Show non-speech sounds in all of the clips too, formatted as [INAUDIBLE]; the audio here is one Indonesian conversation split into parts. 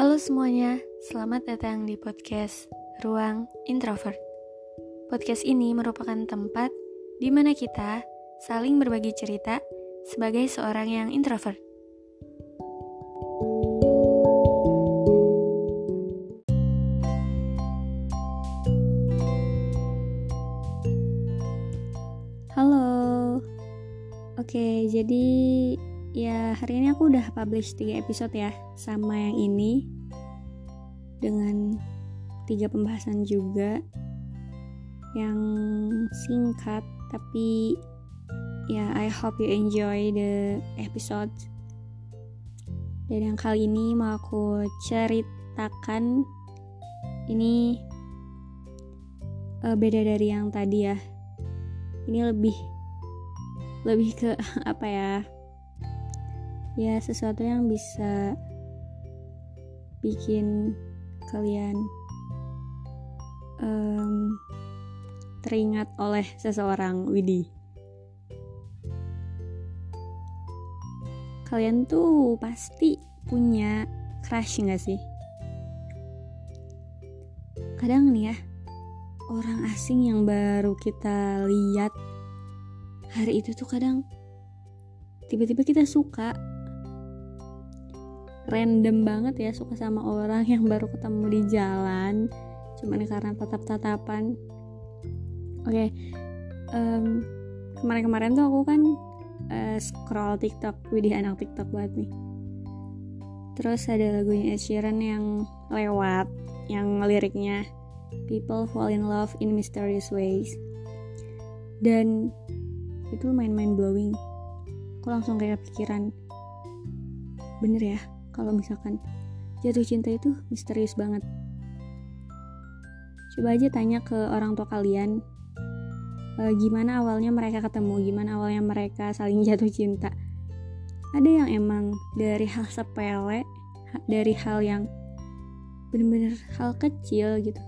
Halo semuanya, selamat datang di podcast Ruang Introvert. Podcast ini merupakan tempat di mana kita saling berbagi cerita sebagai seorang yang introvert. Halo. Oke, jadi ya hari ini aku udah publish 3 episode ya sama yang ini. Dengan tiga pembahasan juga. Yang singkat tapi ya I hope you enjoy the episode. Dan yang kali ini mau aku ceritakan ini uh, beda dari yang tadi ya. Ini lebih lebih ke [LAUGHS] apa ya ya sesuatu yang bisa bikin kalian um, teringat oleh seseorang Widi. Kalian tuh pasti punya crush gak sih? Kadang nih ya orang asing yang baru kita lihat hari itu tuh kadang tiba-tiba kita suka random banget ya suka sama orang yang baru ketemu di jalan. Cuman karena tatap tatapan oke okay. um, kemarin-kemarin tuh aku kan uh, scroll TikTok widih anak TikTok banget nih. Terus ada lagunya Ed Sheeran yang lewat yang liriknya People fall in love in mysterious ways. Dan itu main-main blowing aku langsung kayak pikiran bener ya kalau misalkan jatuh cinta itu misterius banget. Coba aja tanya ke orang tua kalian, e, gimana awalnya mereka ketemu, gimana awalnya mereka saling [LAUGHS] jatuh cinta. Ada yang emang dari hal sepele, dari hal yang bener-bener hal kecil gitu,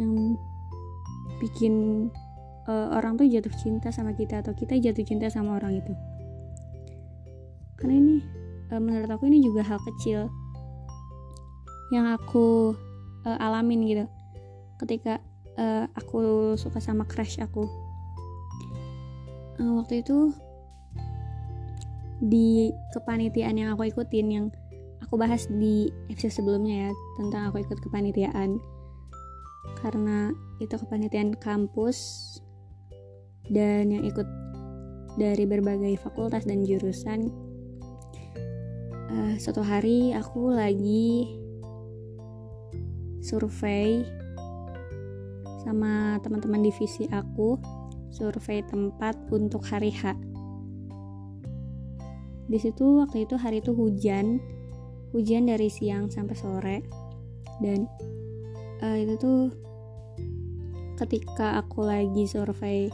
yang bikin uh, orang tuh jatuh cinta sama kita atau kita jatuh cinta sama orang itu. Karena ini menurut aku ini juga hal kecil yang aku uh, alamin gitu. Ketika uh, aku suka sama crush aku. Uh, waktu itu di kepanitiaan yang aku ikutin yang aku bahas di episode sebelumnya ya tentang aku ikut kepanitiaan. Karena itu kepanitiaan kampus dan yang ikut dari berbagai fakultas dan jurusan uh, suatu hari aku lagi survei sama teman-teman divisi aku survei tempat untuk hari H. Di situ waktu itu hari itu hujan hujan dari siang sampai sore. Dan uh, itu tuh ketika aku lagi survei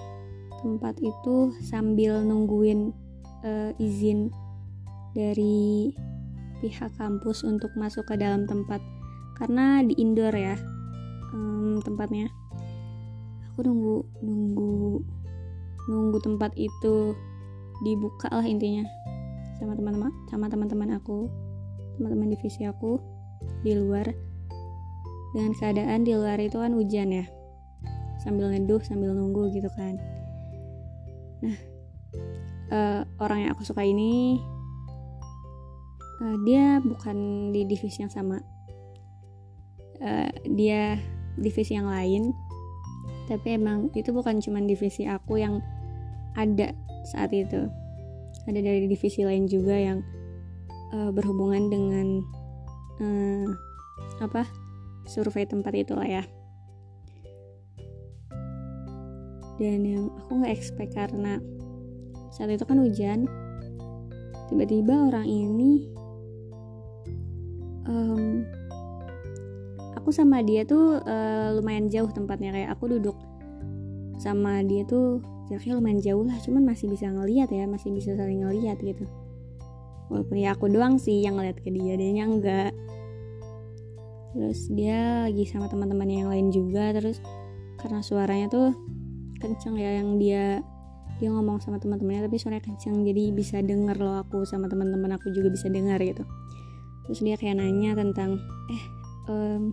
tempat itu sambil nungguin uh, izin dari pihak kampus untuk masuk ke dalam tempat. Karena di indoor ya um, tempatnya. Aku nunggu nunggu nunggu tempat itu dibuka lah intinya. Sama teman-teman sama teman-teman aku teman-teman divisi aku di luar. Dengan keadaan di luar itu kan hujan ya. Sambil neduh sambil nunggu gitu kan. Nah uh, orang yang aku suka ini uh, dia bukan di divisi yang sama. Uh, dia divisi yang lain. Tapi emang itu bukan cuma divisi aku yang ada saat itu. Ada dari divisi lain juga yang uh, berhubungan dengan uh, apa survei tempat itu lah ya. Dan yang aku nggak expect karena saat itu kan hujan tiba-tiba orang ini um, aku sama dia tuh uh, lumayan jauh tempatnya. Kayak aku duduk sama dia tuh jaraknya lumayan jauh lah. Cuman masih bisa ngeliat ya masih bisa saling ngeliat gitu. Walaupun ya aku doang sih yang ngeliat ke dia dia enggak. Terus dia lagi sama teman-teman yang lain juga. Terus karena suaranya tuh kenceng ya yang dia dia ngomong sama teman-temannya tapi suaranya kenceng. Jadi bisa denger loh aku sama teman-teman aku juga bisa dengar gitu terus dia kayak nanya tentang eh um,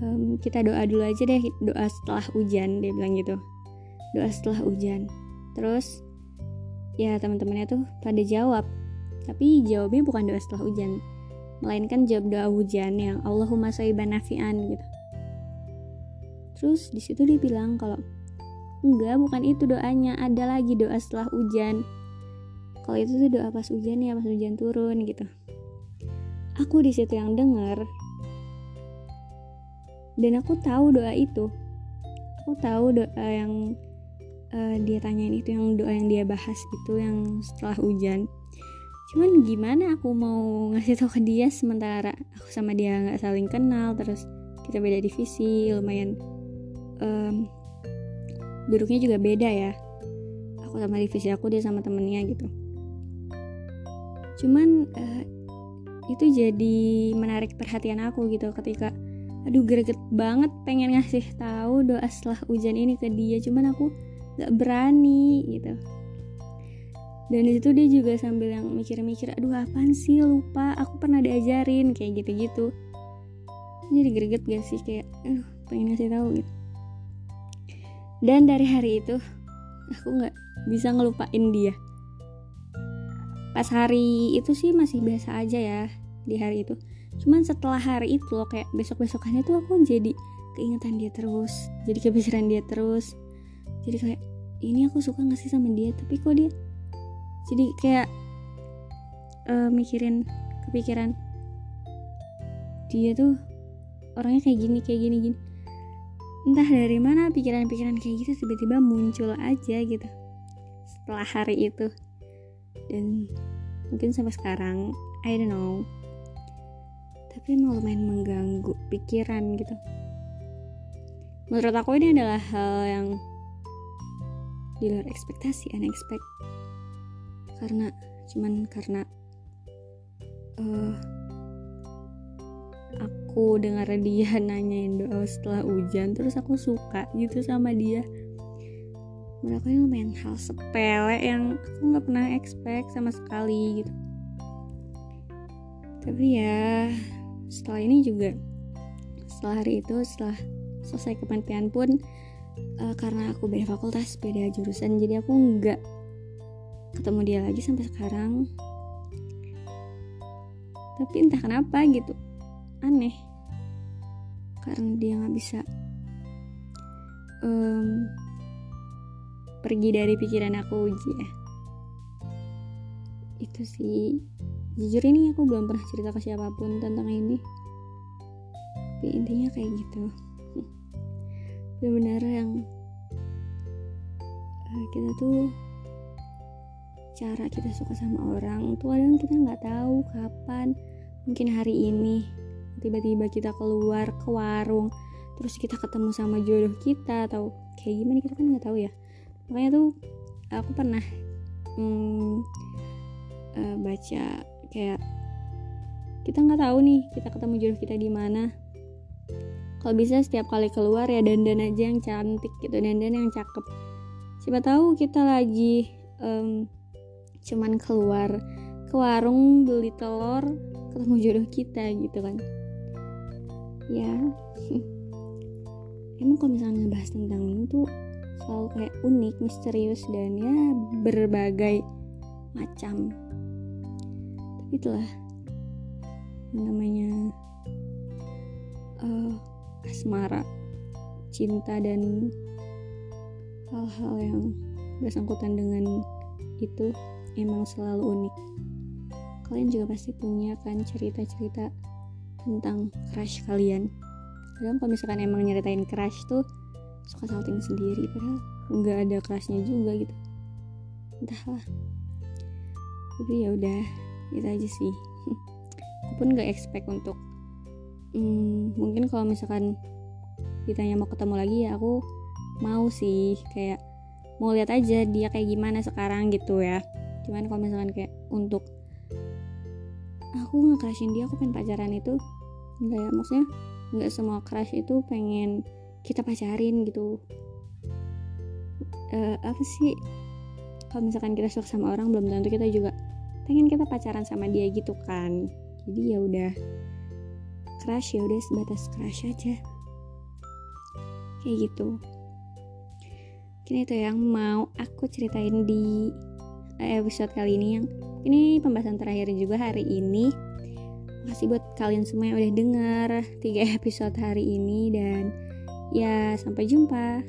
um, kita doa dulu aja deh doa setelah hujan dia bilang gitu. Doa setelah hujan. Terus ya teman-temannya tuh pada jawab tapi jawabnya bukan doa setelah hujan melainkan jawab doa hujan yang Allahumma sayyiban nafi'an gitu. Terus di situ dia bilang kalau enggak bukan itu doanya ada lagi doa setelah hujan kalau itu tuh doa pas hujan ya pas hujan turun gitu. Aku di situ yang dengar dan aku tahu doa itu. Aku tahu doa yang uh, dia tanyain itu yang doa yang dia bahas itu yang setelah hujan. Cuman gimana aku mau ngasih tau ke dia sementara aku sama dia nggak saling kenal terus kita beda divisi lumayan um, duduknya juga beda ya. Aku sama divisi aku dia sama temennya gitu cuman uh, itu jadi menarik perhatian aku gitu ketika aduh greget banget pengen ngasih tahu doa setelah hujan ini ke dia cuman aku nggak berani gitu. Dan di situ dia juga sambil yang mikir-mikir aduh apaan sih? Lupa aku pernah diajarin kayak gitu-gitu. Jadi greget gak sih? Kayak aduh pengen ngasih tahu gitu. Dan dari hari itu aku nggak bisa ngelupain dia pas hari itu sih masih biasa aja ya di hari itu. Cuman setelah hari itu loh kayak besok besokannya tuh aku jadi keingetan dia terus jadi kepikiran dia terus. Jadi kayak ini aku suka nggak sih sama dia? Tapi kok dia jadi kayak uh, mikirin kepikiran dia tuh orangnya kayak gini kayak gini gini. Entah dari mana pikiran-pikiran kayak gitu tiba-tiba muncul aja gitu setelah hari itu. Dan mungkin sampai sekarang I don't know. Tapi emang lumayan mengganggu pikiran gitu. Menurut aku ini adalah hal yang di luar ekspektasi unexpected karena cuman karena uh, aku dengar dia [LAUGHS] nanyain doa setelah hujan terus aku suka gitu sama dia menurut aku ini lumayan hal sepele yang aku nggak pernah expect sama sekali gitu. Tapi ya setelah ini juga setelah hari itu setelah selesai kepanitiaan pun uh, karena aku beda fakultas beda jurusan jadi aku nggak ketemu dia lagi sampai sekarang. Tapi entah kenapa gitu. Aneh. Karena dia nggak bisa um, pergi dari pikiran aku uji ya. Itu sih. Jujur ini aku belum pernah cerita ke siapa pun tentang ini. Tapi intinya kayak gitu. [LAUGHS] Benar-benar yang uh, kita tuh cara kita suka sama orang tuh kadang kita nggak tahu kapan mungkin hari ini tiba-tiba kita keluar ke warung terus kita ketemu sama jodoh kita atau kayak gimana kita kan nggak tahu ya makanya tuh aku pernah hmm, uh, baca kayak kita nggak tahu nih kita ketemu jodoh kita di mana. Kalau bisa setiap kali keluar ya dandan aja yang cantik gitu dandan yang cakep. Siapa tahu kita lagi um, cuman keluar ke warung beli telur ketemu jodoh kita gitu kan. Ya. [LAUGHS] Emang kalau misalnya ngebahas tentang ini tuh selalu kayak unik misterius dan ya berbagai macam. Tapi itulah namanya uh, asmara cinta dan hal-hal yang bersangkutan dengan itu emang selalu unik. Kalian juga pasti punya kan cerita-cerita tentang crush kalian. Kadang kalau misalkan emang nyeritain crush tuh suka salting sendiri padahal nggak ada crushnya juga gitu. Entahlah. Tapi ya udah itu aja sih. [LAUGHS] Aku pun nggak expect untuk hmm, mungkin kalau misalkan ditanya mau ketemu lagi ya aku mau sih kayak mau lihat aja dia kayak gimana sekarang gitu ya. Cuman kalau misalkan kayak untuk aku nge-crushin dia aku pengen pacaran itu enggak ya maksudnya nggak semua crush itu pengen kita pacarin gitu. Uh, apa sih? Kalau misalkan kita suka sama orang belum tentu kita juga pengen kita pacaran sama dia gitu kan. Jadi ya udah crush ya udah sebatas crush aja. Kayak gitu. Mungkin itu yang mau aku ceritain di episode kali ini yang ini pembahasan terakhir juga hari ini. Makasih buat kalian semua yang udah dengar tiga [LAUGHS] episode hari ini dan ya sampai jumpa